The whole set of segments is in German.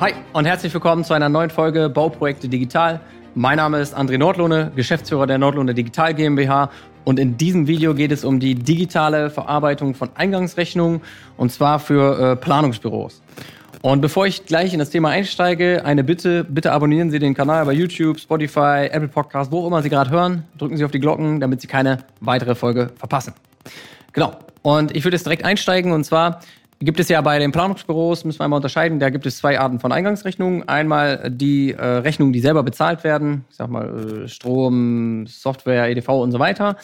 Hi und herzlich willkommen zu einer neuen Folge Bauprojekte Digital. Mein Name ist André Nordlohne, Geschäftsführer der Nordlohne Digital GmbH und in diesem Video geht es um die digitale Verarbeitung von Eingangsrechnungen und zwar für äh, Planungsbüros. Und bevor ich gleich in das Thema einsteige, eine Bitte, bitte abonnieren Sie den Kanal bei YouTube, Spotify, Apple Podcast, wo immer Sie gerade hören. Drücken Sie auf die Glocken, damit Sie keine weitere Folge verpassen. Genau. Und ich würde jetzt direkt einsteigen und zwar gibt es ja bei den Planungsbüros, müssen wir einmal unterscheiden, da gibt es zwei Arten von Eingangsrechnungen. Einmal die äh, Rechnungen, die selber bezahlt werden, ich sag mal äh, Strom, Software, EDV und so weiter.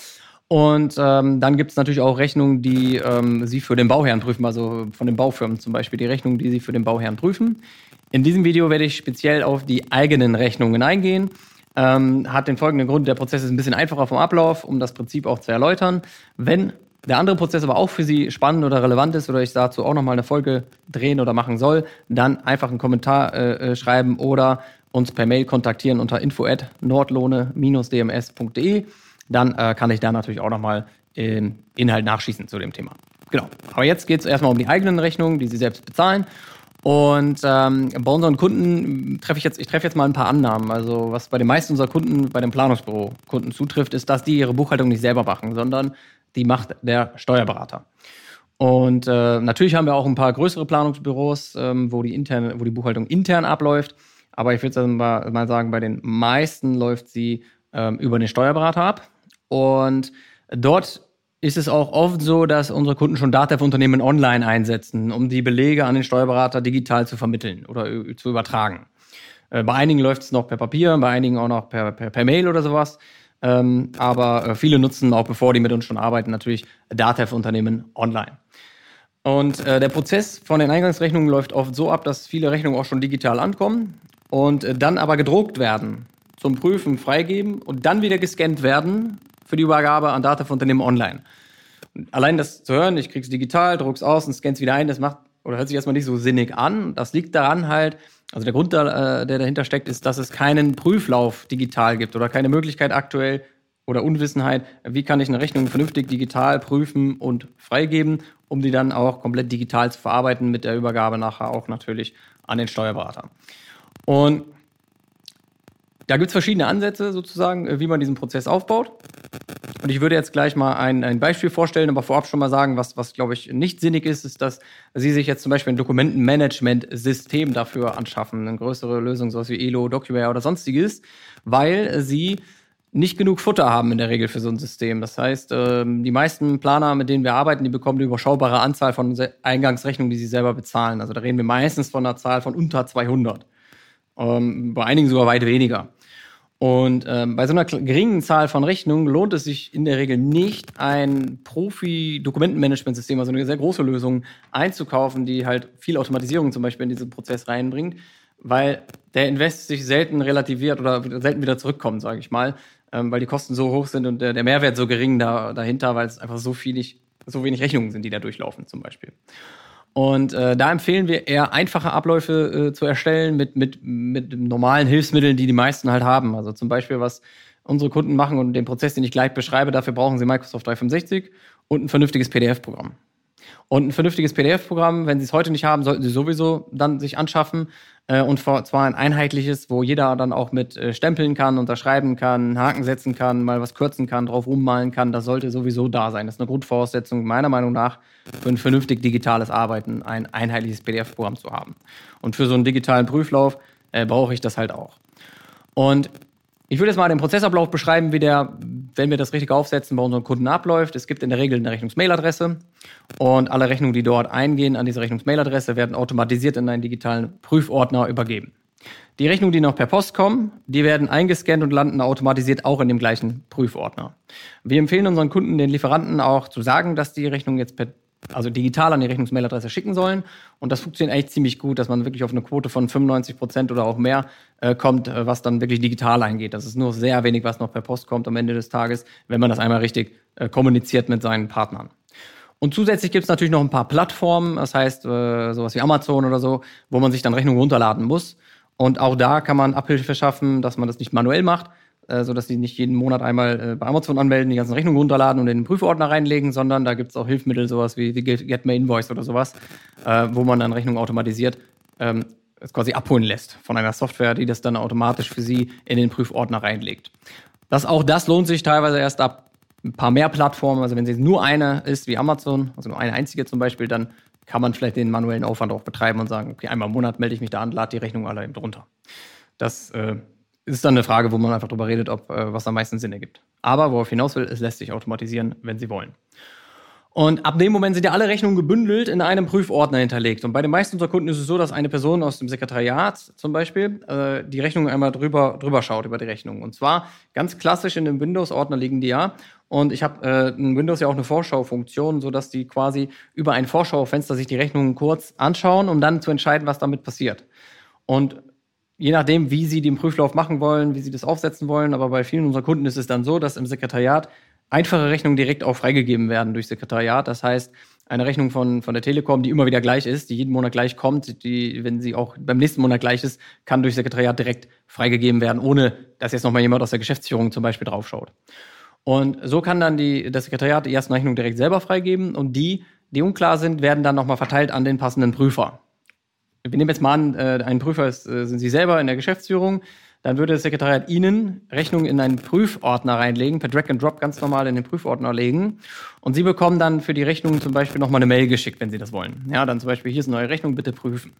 Und ähm, dann gibt es natürlich auch Rechnungen, die ähm, Sie für den Bauherrn prüfen, also von den Baufirmen zum Beispiel die Rechnungen, die Sie für den Bauherrn prüfen. In diesem Video werde ich speziell auf die eigenen Rechnungen eingehen. Ähm, hat den folgenden Grund, der Prozess ist ein bisschen einfacher vom Ablauf, um das Prinzip auch zu erläutern. Wenn der andere Prozess aber auch für Sie spannend oder relevant ist oder ich dazu auch nochmal eine Folge drehen oder machen soll, dann einfach einen Kommentar äh, äh schreiben oder uns per Mail kontaktieren unter info at nordlohne-dms.de. Dann äh, kann ich da natürlich auch nochmal äh, Inhalt nachschießen zu dem Thema. Genau. Aber jetzt geht es erstmal um die eigenen Rechnungen, die Sie selbst bezahlen. Und ähm, bei unseren Kunden treffe ich jetzt, ich treffe jetzt mal ein paar Annahmen. Also was bei den meisten unserer Kunden, bei dem Planungsbüro-Kunden zutrifft, ist, dass die ihre Buchhaltung nicht selber machen, sondern die macht der Steuerberater. Und äh, natürlich haben wir auch ein paar größere Planungsbüros, ähm, wo, die interne, wo die Buchhaltung intern abläuft. Aber ich würde mal, sagen, bei den meisten läuft sie ähm, über den Steuerberater ab. Und dort ist es auch oft so, dass unsere Kunden schon Datev-Unternehmen online einsetzen, um die Belege an den Steuerberater digital zu vermitteln oder zu übertragen. Äh, bei einigen läuft es noch per Papier, bei einigen auch noch per, per, per Mail oder sowas. Ähm, aber äh, viele nutzen auch bevor die mit uns schon arbeiten natürlich Datev-Unternehmen online. Und äh, der Prozess von den Eingangsrechnungen läuft oft so ab, dass viele Rechnungen auch schon digital ankommen und äh, dann aber gedruckt werden, zum Prüfen freigeben und dann wieder gescannt werden für die Übergabe an Datev-Unternehmen online. Und allein das zu hören, ich krieg's digital, druck's aus und scann's wieder ein, das macht oder hört sich erstmal nicht so sinnig an. Das liegt daran halt, also der Grund, der dahinter steckt, ist, dass es keinen Prüflauf digital gibt oder keine Möglichkeit aktuell oder Unwissenheit, wie kann ich eine Rechnung vernünftig digital prüfen und freigeben, um die dann auch komplett digital zu verarbeiten mit der Übergabe nachher auch natürlich an den Steuerberater. Und da gibt es verschiedene Ansätze sozusagen, wie man diesen Prozess aufbaut. Und ich würde jetzt gleich mal ein, ein Beispiel vorstellen, aber vorab schon mal sagen, was, was glaube ich nicht sinnig ist, ist, dass Sie sich jetzt zum Beispiel ein Dokumentenmanagement-System dafür anschaffen, eine größere Lösung, sowas wie Elo, DocuWare oder sonstiges, weil Sie nicht genug Futter haben in der Regel für so ein System. Das heißt, ähm, die meisten Planer, mit denen wir arbeiten, die bekommen eine überschaubare Anzahl von Eingangsrechnungen, die sie selber bezahlen. Also da reden wir meistens von einer Zahl von unter 200. Ähm, bei einigen sogar weit weniger. Und ähm, bei so einer geringen Zahl von Rechnungen lohnt es sich in der Regel nicht, ein Profi-Dokumentenmanagementsystem, also eine sehr große Lösung einzukaufen, die halt viel Automatisierung zum Beispiel in diesen Prozess reinbringt, weil der Invest sich selten relativiert oder selten wieder zurückkommt, sage ich mal, ähm, weil die Kosten so hoch sind und der, der Mehrwert so gering da, dahinter, weil es einfach so viel nicht, so wenig Rechnungen sind, die da durchlaufen zum Beispiel. Und äh, da empfehlen wir eher einfache Abläufe äh, zu erstellen mit, mit, mit normalen Hilfsmitteln, die die meisten halt haben. Also zum Beispiel, was unsere Kunden machen und den Prozess, den ich gleich beschreibe, dafür brauchen sie Microsoft 365 und ein vernünftiges PDF-Programm. Und ein vernünftiges PDF-Programm, wenn Sie es heute nicht haben, sollten Sie sowieso dann sich anschaffen. Äh, und zwar ein einheitliches, wo jeder dann auch mit äh, stempeln kann, unterschreiben kann, Haken setzen kann, mal was kürzen kann, drauf rummalen kann. Das sollte sowieso da sein. Das ist eine Grundvoraussetzung meiner Meinung nach für ein vernünftig digitales Arbeiten, ein einheitliches PDF-Programm zu haben. Und für so einen digitalen Prüflauf äh, brauche ich das halt auch. Und ich würde jetzt mal den Prozessablauf beschreiben, wie der, wenn wir das richtig aufsetzen, bei unseren Kunden abläuft. Es gibt in der Regel eine Rechnungsmailadresse und alle Rechnungen, die dort eingehen an diese Rechnungsmailadresse, werden automatisiert in einen digitalen Prüfordner übergeben. Die Rechnungen, die noch per Post kommen, die werden eingescannt und landen automatisiert auch in dem gleichen Prüfordner. Wir empfehlen unseren Kunden, den Lieferanten auch zu sagen, dass die Rechnung jetzt per also digital an die Rechnungsmailadresse schicken sollen. Und das funktioniert eigentlich ziemlich gut, dass man wirklich auf eine Quote von 95 Prozent oder auch mehr äh, kommt, äh, was dann wirklich digital eingeht. Das ist nur sehr wenig, was noch per Post kommt am Ende des Tages, wenn man das einmal richtig äh, kommuniziert mit seinen Partnern. Und zusätzlich gibt es natürlich noch ein paar Plattformen, das heißt äh, sowas wie Amazon oder so, wo man sich dann Rechnungen runterladen muss. Und auch da kann man Abhilfe schaffen, dass man das nicht manuell macht, äh, sodass sie nicht jeden Monat einmal äh, bei Amazon anmelden, die ganzen Rechnungen runterladen und in den Prüfordner reinlegen, sondern da gibt es auch Hilfsmittel, sowas wie, wie Get My Invoice oder sowas, äh, wo man dann Rechnungen automatisiert ähm, quasi abholen lässt von einer Software, die das dann automatisch für sie in den Prüfordner reinlegt. Das, auch das lohnt sich teilweise erst ab ein paar mehr Plattformen. Also wenn es nur eine ist wie Amazon, also nur eine einzige zum Beispiel, dann kann man vielleicht den manuellen Aufwand auch betreiben und sagen, okay, einmal im Monat melde ich mich da an, lade die Rechnung alle eben drunter. Das äh, ist dann eine Frage, wo man einfach drüber redet, ob äh, was am meisten Sinn ergibt. Aber worauf hinaus will, es lässt sich automatisieren, wenn Sie wollen. Und ab dem Moment sind ja alle Rechnungen gebündelt in einem Prüfordner hinterlegt. Und bei den meisten unserer Kunden ist es so, dass eine Person aus dem Sekretariat zum Beispiel äh, die Rechnung einmal drüber, drüber schaut über die Rechnung. Und zwar ganz klassisch in dem Windows-Ordner liegen die ja. Und ich habe äh, in Windows ja auch eine Vorschaufunktion, sodass die quasi über ein Vorschaufenster sich die Rechnungen kurz anschauen, um dann zu entscheiden, was damit passiert. Und je nachdem, wie Sie den Prüflauf machen wollen, wie Sie das aufsetzen wollen, aber bei vielen unserer Kunden ist es dann so, dass im Sekretariat einfache Rechnungen direkt auch freigegeben werden durch Sekretariat. Das heißt, eine Rechnung von, von der Telekom, die immer wieder gleich ist, die jeden Monat gleich kommt, die, wenn sie auch beim nächsten Monat gleich ist, kann durch Sekretariat direkt freigegeben werden, ohne dass jetzt nochmal jemand aus der Geschäftsführung zum Beispiel draufschaut. Und so kann dann die, das Sekretariat die ersten Rechnungen direkt selber freigeben und die, die unklar sind, werden dann nochmal verteilt an den passenden Prüfer. Wir nehmen jetzt mal an, äh, ein Prüfer ist, äh, sind Sie selber in der Geschäftsführung dann würde das Sekretariat Ihnen Rechnungen in einen Prüfordner reinlegen, per Drag and Drop ganz normal in den Prüfordner legen. Und Sie bekommen dann für die Rechnungen zum Beispiel nochmal eine Mail geschickt, wenn Sie das wollen. Ja, dann zum Beispiel, hier ist eine neue Rechnung, bitte prüfen.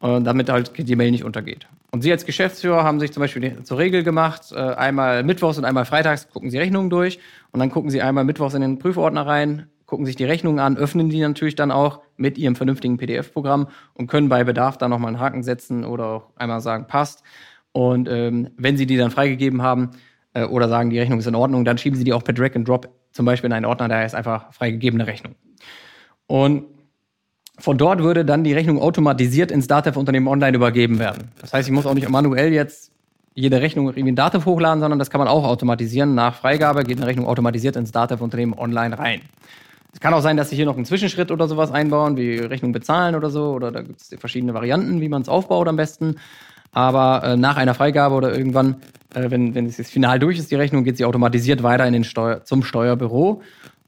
Und damit halt die Mail nicht untergeht. Und Sie als Geschäftsführer haben sich zum Beispiel zur Regel gemacht, äh, einmal mittwochs und einmal freitags gucken Sie Rechnungen durch und dann gucken Sie einmal mittwochs in den Prüfordner rein, gucken sich die Rechnungen an, öffnen die natürlich dann auch mit Ihrem vernünftigen PDF-Programm und können bei Bedarf dann nochmal einen Haken setzen oder auch einmal sagen, passt. Und ähm, wenn Sie die dann freigegeben haben äh, oder sagen, die Rechnung ist in Ordnung, dann schieben Sie die auch per Drag and Drop zum Beispiel in einen Ordner, der heißt einfach freigegebene Rechnung. Und von dort würde dann die Rechnung automatisiert ins Datev-Unternehmen online übergeben werden. Das heißt, ich muss auch nicht manuell jetzt jede Rechnung irgendwie in Datev hochladen, sondern das kann man auch automatisieren. Nach Freigabe geht eine Rechnung automatisiert ins Datev-Unternehmen online rein. Es kann auch sein, dass Sie hier noch einen Zwischenschritt oder sowas einbauen, wie Rechnung bezahlen oder so, oder da gibt es verschiedene Varianten, wie man es aufbaut am besten. Aber äh, nach einer Freigabe oder irgendwann, äh, wenn, wenn es jetzt final durch ist, die Rechnung, geht sie automatisiert weiter in den Steuer, zum Steuerbüro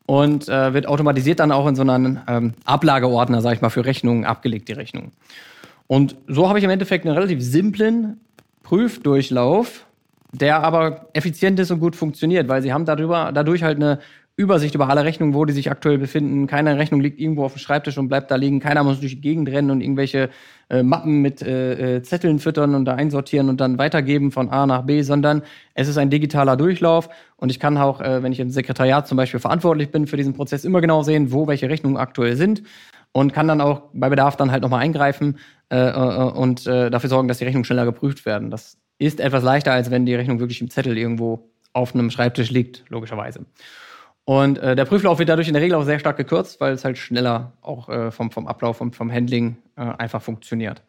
und äh, wird automatisiert dann auch in so einen ähm, Ablageordner, sag ich mal, für Rechnungen abgelegt, die Rechnung. Und so habe ich im Endeffekt einen relativ simplen Prüfdurchlauf, der aber effizient ist und gut funktioniert, weil sie haben darüber, dadurch halt eine Übersicht über alle Rechnungen, wo die sich aktuell befinden. Keine Rechnung liegt irgendwo auf dem Schreibtisch und bleibt da liegen. Keiner muss durch die Gegend rennen und irgendwelche äh, Mappen mit äh, äh, Zetteln füttern und da einsortieren und dann weitergeben von A nach B, sondern es ist ein digitaler Durchlauf und ich kann auch, äh, wenn ich im Sekretariat zum Beispiel verantwortlich bin für diesen Prozess, immer genau sehen, wo welche Rechnungen aktuell sind und kann dann auch bei Bedarf dann halt nochmal eingreifen äh, äh, und dafür sorgen, dass die Rechnungen schneller geprüft werden. Das ist etwas leichter, als wenn die Rechnung wirklich im Zettel irgendwo auf einem Schreibtisch liegt, logischerweise. Und äh, der Prüflauf wird dadurch in der Regel auch sehr stark gekürzt, weil es halt schneller auch äh, vom, vom Ablauf und vom Handling äh, einfach funktioniert.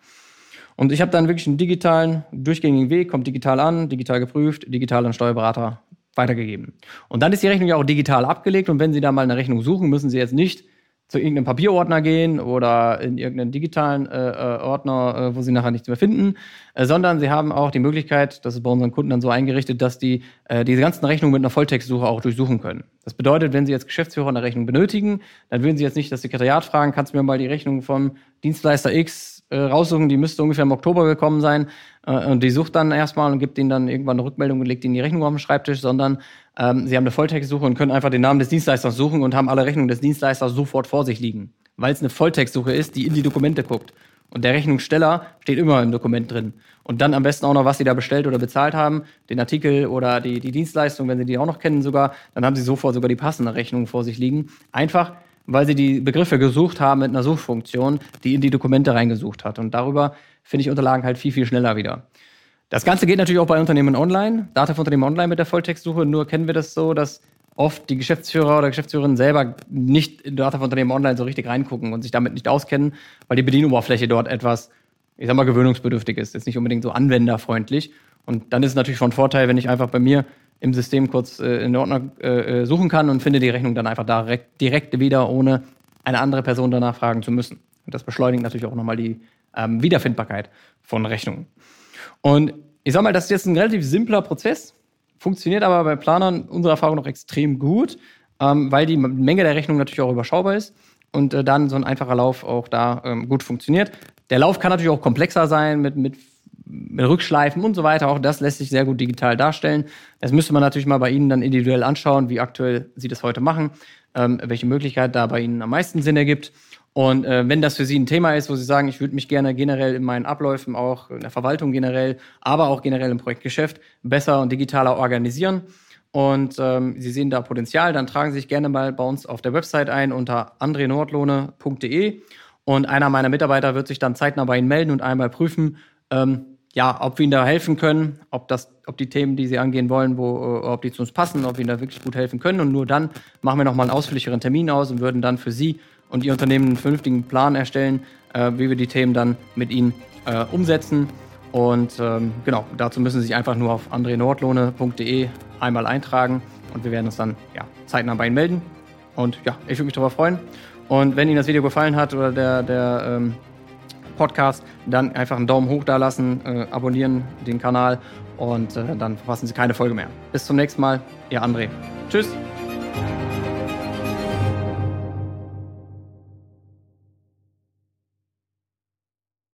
Und ich habe dann wirklich einen digitalen, durchgängigen Weg, kommt digital an, digital geprüft, digital an Steuerberater weitergegeben. Und dann ist die Rechnung ja auch digital abgelegt und wenn Sie da mal eine Rechnung suchen, müssen Sie jetzt nicht zu irgendeinem Papierordner gehen oder in irgendeinen digitalen äh, äh, Ordner, äh, wo sie nachher nichts mehr finden, äh, sondern sie haben auch die Möglichkeit, das ist bei unseren Kunden dann so eingerichtet, dass die äh, diese ganzen Rechnungen mit einer Volltextsuche auch durchsuchen können. Das bedeutet, wenn Sie als Geschäftsführer eine Rechnung benötigen, dann würden Sie jetzt nicht das Sekretariat fragen, kannst du mir mal die Rechnung vom Dienstleister X äh, raussuchen, die müsste ungefähr im Oktober gekommen sein äh, und die sucht dann erstmal und gibt ihnen dann irgendwann eine Rückmeldung und legt ihnen die Rechnung auf den Schreibtisch, sondern ähm, sie haben eine Volltextsuche und können einfach den Namen des Dienstleisters suchen und haben alle Rechnungen des Dienstleisters sofort vor sich liegen, weil es eine Volltextsuche ist, die in die Dokumente guckt. Und der Rechnungssteller steht immer im Dokument drin. Und dann am besten auch noch, was sie da bestellt oder bezahlt haben, den Artikel oder die, die Dienstleistung, wenn sie die auch noch kennen sogar, dann haben sie sofort sogar die passende Rechnung vor sich liegen. Einfach, weil sie die Begriffe gesucht haben mit einer Suchfunktion, die in die Dokumente reingesucht hat. Und darüber finde ich Unterlagen halt viel, viel schneller wieder. Das Ganze geht natürlich auch bei Unternehmen online, Data für Unternehmen online mit der Volltextsuche. Nur kennen wir das so, dass oft die Geschäftsführer oder Geschäftsführerinnen selber nicht in Data für Unternehmen online so richtig reingucken und sich damit nicht auskennen, weil die Bedienoberfläche dort etwas, ich sag mal, gewöhnungsbedürftig ist. Ist nicht unbedingt so anwenderfreundlich. Und dann ist es natürlich von Vorteil, wenn ich einfach bei mir im System kurz äh, in Ordner äh, äh, suchen kann und finde die Rechnung dann einfach direkt, direkt wieder, ohne eine andere Person danach fragen zu müssen. Und das beschleunigt natürlich auch nochmal die ähm, Wiederfindbarkeit von Rechnungen. Und ich sag mal, das ist jetzt ein relativ simpler Prozess funktioniert aber bei Planern unserer Erfahrung noch extrem gut, ähm, weil die Menge der Rechnung natürlich auch überschaubar ist und äh, dann so ein einfacher Lauf auch da ähm, gut funktioniert. Der Lauf kann natürlich auch komplexer sein mit, mit, mit Rückschleifen und so weiter. Auch das lässt sich sehr gut digital darstellen. Das müsste man natürlich mal bei Ihnen dann individuell anschauen, wie aktuell Sie das heute machen, ähm, welche Möglichkeit da bei Ihnen am meisten Sinn ergibt. Und äh, wenn das für Sie ein Thema ist, wo Sie sagen, ich würde mich gerne generell in meinen Abläufen, auch in der Verwaltung generell, aber auch generell im Projektgeschäft besser und digitaler organisieren und ähm, Sie sehen da Potenzial, dann tragen Sie sich gerne mal bei uns auf der Website ein unter andrenordlohne.de und einer meiner Mitarbeiter wird sich dann zeitnah bei Ihnen melden und einmal prüfen, ähm, ja, ob wir Ihnen da helfen können, ob das, ob die Themen, die Sie angehen wollen, wo, äh, ob die zu uns passen, ob wir Ihnen da wirklich gut helfen können. Und nur dann machen wir nochmal einen ausführlicheren Termin aus und würden dann für Sie und Ihr Unternehmen einen vernünftigen Plan erstellen, äh, wie wir die Themen dann mit Ihnen äh, umsetzen. Und ähm, genau, dazu müssen Sie sich einfach nur auf andrenordlohne.de einmal eintragen und wir werden uns dann ja, zeitnah bei Ihnen melden. Und ja, ich würde mich darüber freuen. Und wenn Ihnen das Video gefallen hat oder der, der ähm, Podcast, dann einfach einen Daumen hoch da lassen, äh, abonnieren den Kanal und äh, dann verpassen Sie keine Folge mehr. Bis zum nächsten Mal, Ihr André. Tschüss.